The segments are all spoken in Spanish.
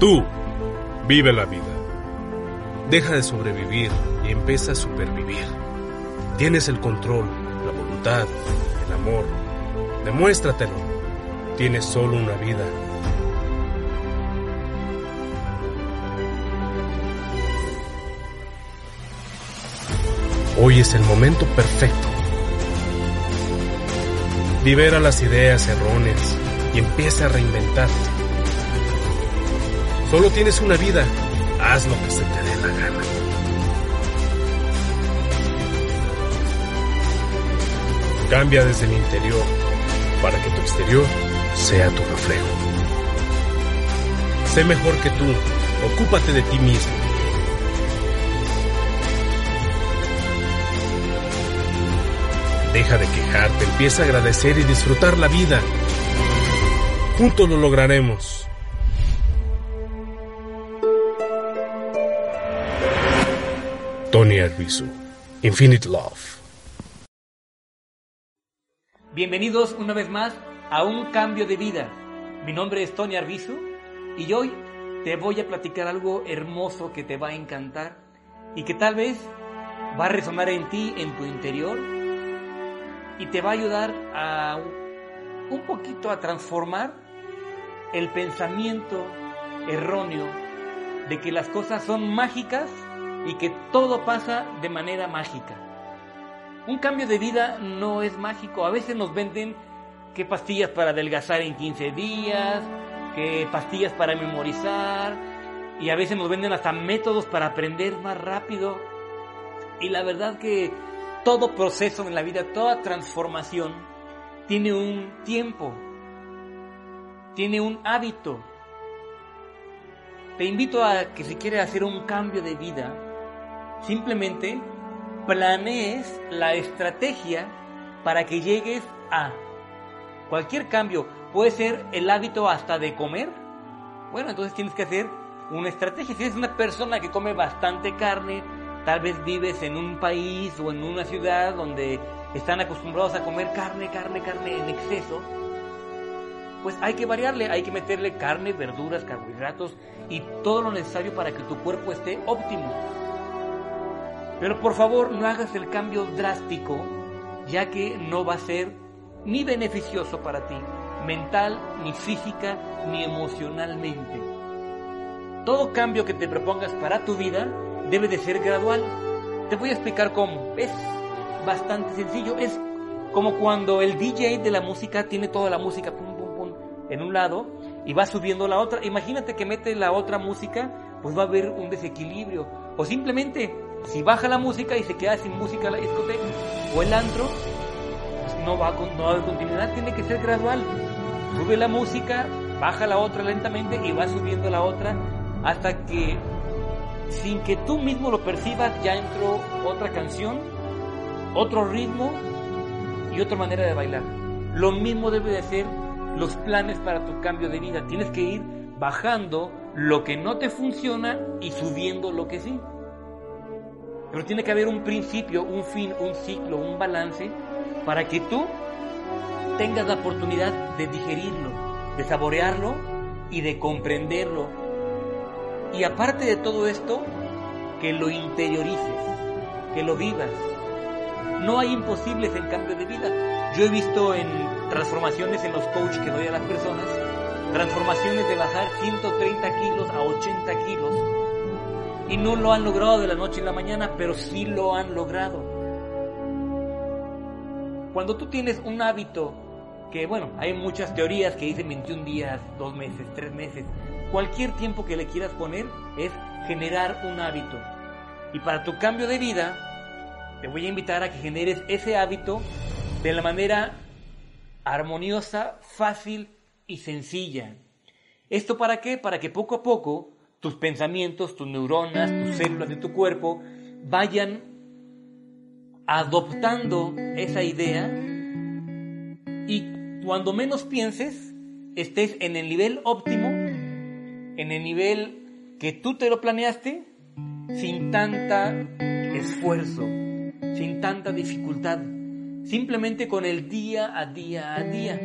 Tú, vive la vida. Deja de sobrevivir y empieza a supervivir. Tienes el control, la voluntad, el amor. Demuéstratelo. Tienes solo una vida. Hoy es el momento perfecto. Libera las ideas erróneas y empieza a reinventarte. Solo tienes una vida. Haz lo que se te dé la gana. Cambia desde el interior para que tu exterior sea tu reflejo. Sé mejor que tú. Ocúpate de ti mismo. Deja de quejarte, empieza a agradecer y disfrutar la vida. Juntos lo lograremos. Tony Arbizu, Infinite Love. Bienvenidos una vez más a un cambio de vida. Mi nombre es Tony Arbizu y hoy te voy a platicar algo hermoso que te va a encantar y que tal vez va a resonar en ti, en tu interior y te va a ayudar a un poquito a transformar el pensamiento erróneo de que las cosas son mágicas y que todo pasa de manera mágica. Un cambio de vida no es mágico. A veces nos venden que pastillas para adelgazar en 15 días, que pastillas para memorizar, y a veces nos venden hasta métodos para aprender más rápido. Y la verdad que todo proceso en la vida, toda transformación, tiene un tiempo, tiene un hábito. Te invito a que si quieres hacer un cambio de vida, simplemente planees la estrategia para que llegues a cualquier cambio. Puede ser el hábito hasta de comer. Bueno, entonces tienes que hacer una estrategia. Si eres una persona que come bastante carne, tal vez vives en un país o en una ciudad donde están acostumbrados a comer carne, carne, carne en exceso, pues hay que variarle, hay que meterle carne, verduras, carbohidratos y todo lo necesario para que tu cuerpo esté óptimo. Pero por favor no hagas el cambio drástico, ya que no va a ser ni beneficioso para ti, mental, ni física, ni emocionalmente. Todo cambio que te propongas para tu vida debe de ser gradual. Te voy a explicar cómo. Es bastante sencillo. Es como cuando el DJ de la música tiene toda la música pum, pum, pum, en un lado y va subiendo la otra. Imagínate que mete la otra música, pues va a haber un desequilibrio. O simplemente si baja la música y se queda sin música la discoteca o el antro, pues no va, con, no continuidad, tiene que ser gradual. Sube la música, baja la otra lentamente y va subiendo la otra hasta que sin que tú mismo lo percibas ya entró otra canción, otro ritmo y otra manera de bailar. Lo mismo debe de ser los planes para tu cambio de vida. Tienes que ir bajando lo que no te funciona y subiendo lo que sí. Pero tiene que haber un principio, un fin, un ciclo, un balance para que tú tengas la oportunidad de digerirlo, de saborearlo y de comprenderlo. Y aparte de todo esto, que lo interiorices, que lo vivas. No hay imposibles en cambio de vida. Yo he visto en transformaciones en los coaches que doy a las personas, transformaciones de bajar 130 kilos a 80 kilos y no lo han logrado de la noche a la mañana, pero sí lo han logrado. Cuando tú tienes un hábito, que bueno, hay muchas teorías que dicen 21 días, 2 meses, 3 meses, cualquier tiempo que le quieras poner es generar un hábito. Y para tu cambio de vida, te voy a invitar a que generes ese hábito de la manera armoniosa, fácil y sencilla. ¿Esto para qué? Para que poco a poco tus pensamientos, tus neuronas, tus células de tu cuerpo vayan adoptando esa idea y cuando menos pienses estés en el nivel óptimo, en el nivel que tú te lo planeaste, sin tanta esfuerzo, sin tanta dificultad, simplemente con el día a día a día.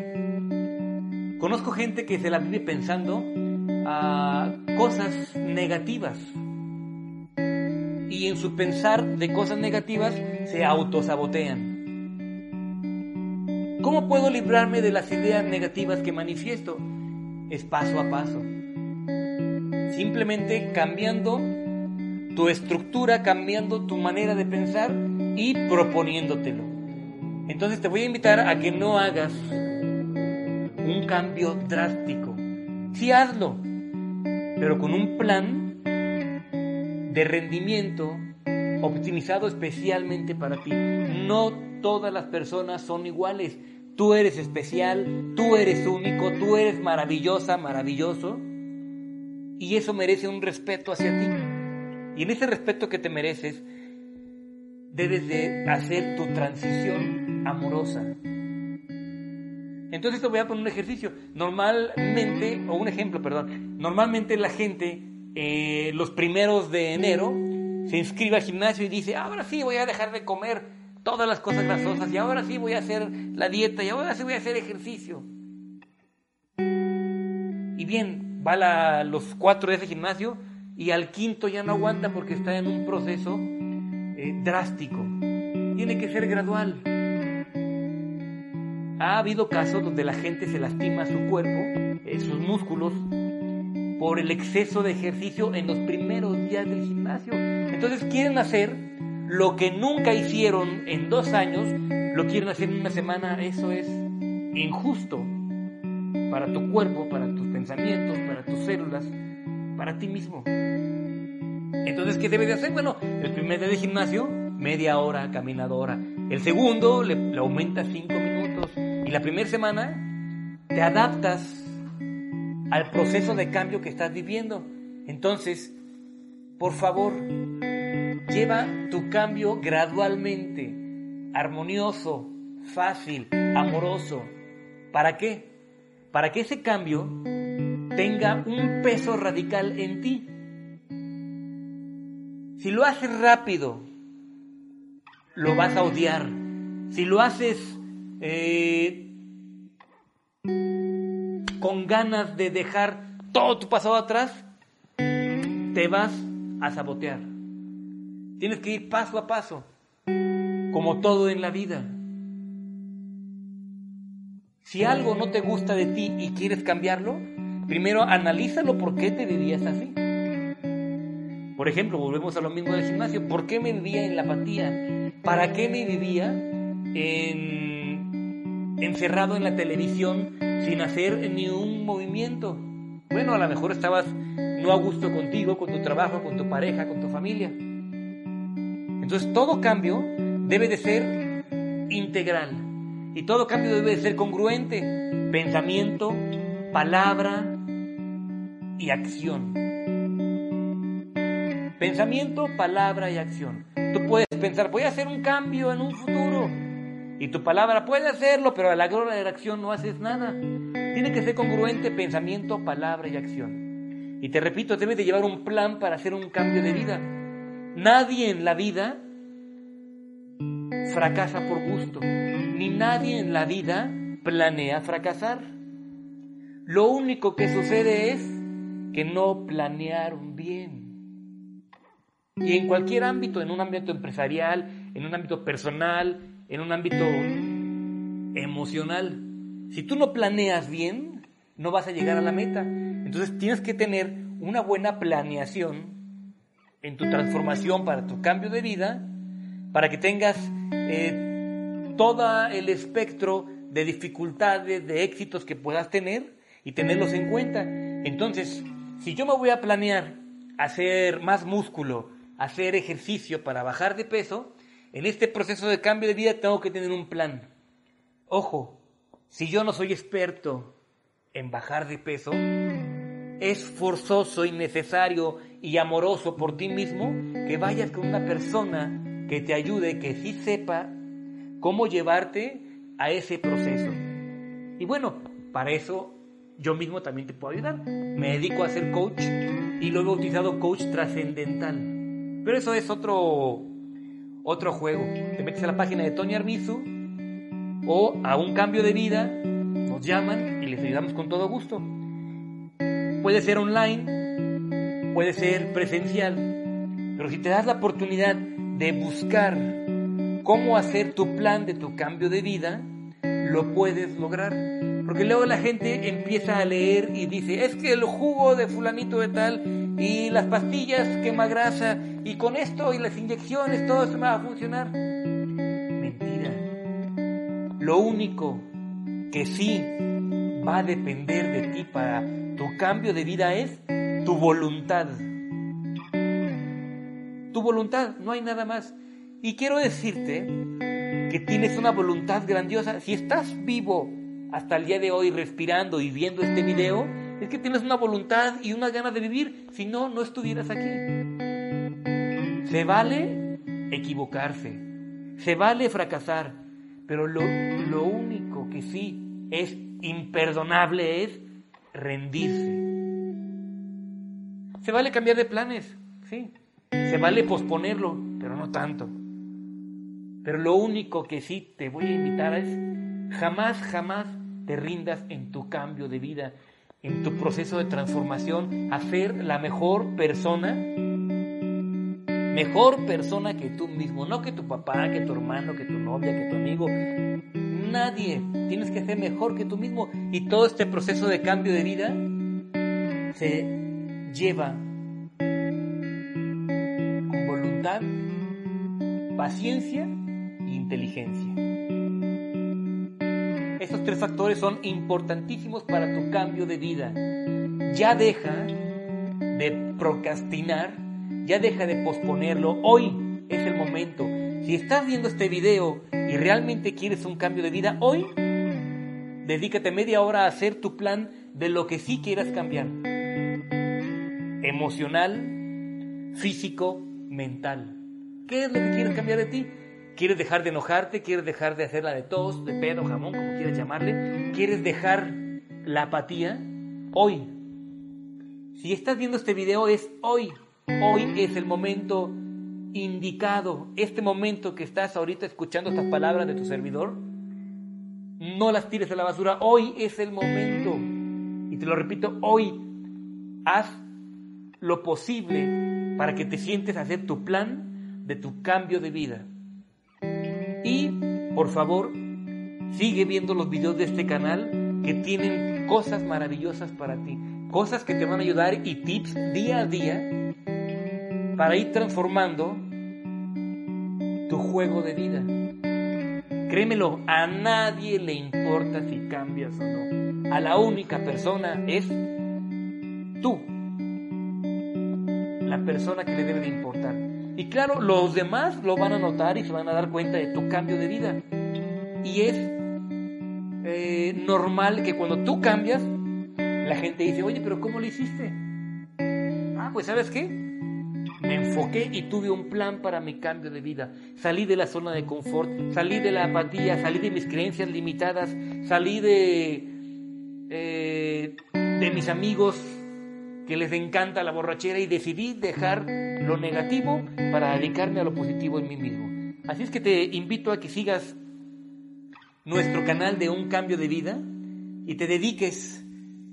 Conozco gente que se la vive pensando a cosas negativas y en su pensar de cosas negativas se autosabotean. ¿Cómo puedo librarme de las ideas negativas que manifiesto? Es paso a paso. Simplemente cambiando tu estructura, cambiando tu manera de pensar y proponiéndotelo. Entonces te voy a invitar a que no hagas un cambio drástico. Sí hazlo, pero con un plan de rendimiento optimizado especialmente para ti. No todas las personas son iguales. Tú eres especial, tú eres único, tú eres maravillosa, maravilloso. Y eso merece un respeto hacia ti. Y en ese respeto que te mereces, debes de hacer tu transición amorosa. Entonces te voy a poner un ejercicio. Normalmente, o un ejemplo, perdón. Normalmente la gente, eh, los primeros de enero, se inscribe al gimnasio y dice, ahora sí voy a dejar de comer todas las cosas grasosas y ahora sí voy a hacer la dieta y ahora sí voy a hacer ejercicio. Y bien, va a los cuatro de ese gimnasio y al quinto ya no aguanta porque está en un proceso eh, drástico. Tiene que ser gradual. Ha habido casos donde la gente se lastima su cuerpo, eh, sus músculos, por el exceso de ejercicio en los primeros días del gimnasio. Entonces quieren hacer lo que nunca hicieron en dos años, lo quieren hacer en una semana. Eso es injusto para tu cuerpo, para tus pensamientos, para tus células, para ti mismo. Entonces, ¿qué debes de hacer? Bueno, el primer día de gimnasio, media hora caminadora. El segundo le, le aumenta cinco minutos. Y la primera semana te adaptas al proceso de cambio que estás viviendo. Entonces, por favor, lleva tu cambio gradualmente, armonioso, fácil, amoroso. ¿Para qué? Para que ese cambio tenga un peso radical en ti. Si lo haces rápido, lo vas a odiar. Si lo haces eh, con ganas de dejar todo tu pasado atrás, te vas a sabotear. Tienes que ir paso a paso, como todo en la vida. Si algo no te gusta de ti y quieres cambiarlo, primero analízalo por qué te vivías así. Por ejemplo, volvemos a lo mismo del gimnasio. ¿Por qué me vivía en la apatía? ¿Para qué me vivía encerrado en la televisión sin hacer ni un movimiento? Bueno, a lo mejor estabas no a gusto contigo, con tu trabajo, con tu pareja, con tu familia. Entonces todo cambio debe de ser integral y todo cambio debe de ser congruente. Pensamiento, palabra y acción. Pensamiento, palabra y acción. Tú puedes pensar, voy a hacer un cambio en un futuro. Y tu palabra puede hacerlo, pero a la hora de la acción no haces nada. Tiene que ser congruente pensamiento, palabra y acción. Y te repito, debes de llevar un plan para hacer un cambio de vida. Nadie en la vida fracasa por gusto, ni nadie en la vida planea fracasar. Lo único que sucede es que no planearon bien. Y en cualquier ámbito, en un ámbito empresarial, en un ámbito personal, en un ámbito emocional, si tú no planeas bien, no vas a llegar a la meta. Entonces tienes que tener una buena planeación en tu transformación para tu cambio de vida, para que tengas eh, todo el espectro de dificultades, de éxitos que puedas tener y tenerlos en cuenta. Entonces, si yo me voy a planear hacer más músculo, hacer ejercicio para bajar de peso, en este proceso de cambio de vida tengo que tener un plan. Ojo, si yo no soy experto en bajar de peso, es forzoso y necesario y amoroso por ti mismo que vayas con una persona que te ayude, que sí sepa cómo llevarte a ese proceso. Y bueno, para eso yo mismo también te puedo ayudar. Me dedico a ser coach y lo he bautizado coach trascendental. Pero eso es otro, otro juego. Te metes a la página de Tony Armizu o a un cambio de vida, nos llaman y les ayudamos con todo gusto. Puede ser online, puede ser presencial, pero si te das la oportunidad de buscar cómo hacer tu plan de tu cambio de vida, lo puedes lograr. Porque luego la gente empieza a leer y dice, es que el jugo de fulanito de tal y las pastillas quema grasa y con esto y las inyecciones todo se va a funcionar. Mentira. Lo único que sí va a depender de ti para tu cambio de vida es tu voluntad. Tu voluntad, no hay nada más. Y quiero decirte que tienes una voluntad grandiosa. Si estás vivo hasta el día de hoy respirando y viendo este video, es que tienes una voluntad y una ganas de vivir. Si no, no estuvieras aquí. Se vale equivocarse. Se vale fracasar. Pero lo, lo único que sí es imperdonable es rendirse. Se vale cambiar de planes, sí. Se vale posponerlo, pero no tanto. Pero lo único que sí te voy a invitar es jamás, jamás te rindas en tu cambio de vida, en tu proceso de transformación, a ser la mejor persona, mejor persona que tú mismo, no que tu papá, que tu hermano, que tu novia, que tu amigo, nadie. Tienes que ser mejor que tú mismo. Y todo este proceso de cambio de vida se lleva con voluntad, paciencia e inteligencia. Estos tres factores son importantísimos para tu cambio de vida. Ya deja de procrastinar, ya deja de posponerlo. Hoy es el momento. Si estás viendo este video y realmente quieres un cambio de vida hoy, dedícate media hora a hacer tu plan de lo que sí quieras cambiar. Emocional, físico, mental. ¿Qué es lo que quieres cambiar de ti? ¿Quieres dejar de enojarte? ¿Quieres dejar de hacerla de tos, de pedo, jamón, como quieras llamarle? ¿Quieres dejar la apatía? Hoy. Si estás viendo este video es hoy. Hoy es el momento indicado, este momento que estás ahorita escuchando estas palabras de tu servidor, no las tires a la basura. Hoy es el momento. Y te lo repito, hoy haz lo posible para que te sientes a hacer tu plan de tu cambio de vida. Y, por favor, sigue viendo los videos de este canal que tienen cosas maravillosas para ti. Cosas que te van a ayudar y tips día a día para ir transformando tu juego de vida. Créemelo, a nadie le importa si cambias o no. A la única persona es tú. La persona que le debe de importar. Y claro, los demás lo van a notar y se van a dar cuenta de tu cambio de vida. Y es eh, normal que cuando tú cambias, la gente dice, oye, pero ¿cómo lo hiciste? Ah, pues sabes qué? Me enfoqué y tuve un plan para mi cambio de vida. Salí de la zona de confort, salí de la apatía, salí de mis creencias limitadas, salí de, eh, de mis amigos que les encanta la borrachera y decidí dejar lo negativo para dedicarme a lo positivo en mí mismo. Así es que te invito a que sigas nuestro canal de un cambio de vida y te dediques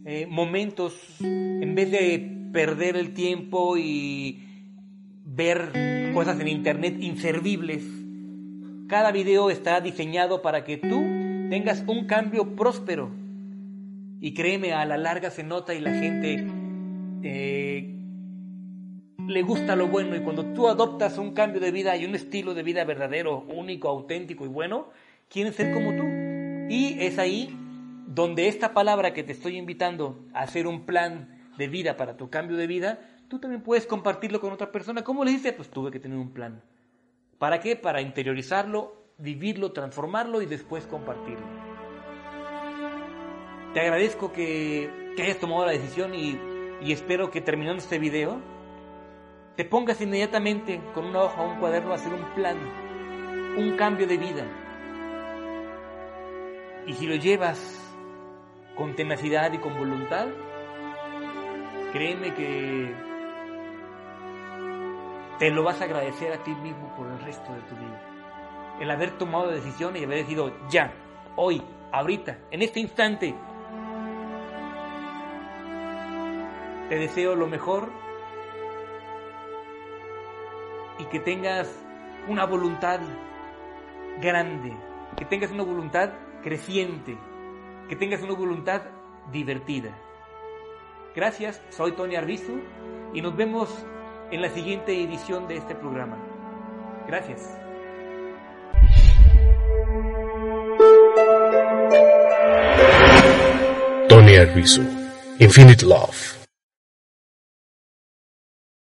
eh, momentos, en vez de perder el tiempo y ver cosas en internet inservibles. Cada video está diseñado para que tú tengas un cambio próspero. Y créeme, a la larga se nota y la gente eh, le gusta lo bueno. Y cuando tú adoptas un cambio de vida y un estilo de vida verdadero, único, auténtico y bueno, quieren ser como tú. Y es ahí donde esta palabra que te estoy invitando a hacer un plan de vida para tu cambio de vida, tú también puedes compartirlo con otra persona. ¿Cómo le dices? Pues tuve que tener un plan. ¿Para qué? Para interiorizarlo, vivirlo, transformarlo y después compartirlo. Te agradezco que, hayas tomado la decisión y y espero que terminando este video te pongas inmediatamente con una hoja o un cuaderno a hacer un plan, un cambio de vida. Y si lo llevas con tenacidad y con voluntad, créeme que te lo vas a agradecer a ti mismo por el resto de tu vida. El haber tomado decisiones y haber decidido ya, hoy, ahorita, en este instante. Te deseo lo mejor y que tengas una voluntad grande, que tengas una voluntad creciente, que tengas una voluntad divertida. Gracias, soy Tony Arbizu y nos vemos en la siguiente edición de este programa. Gracias. Tony Arbizu, Infinite Love.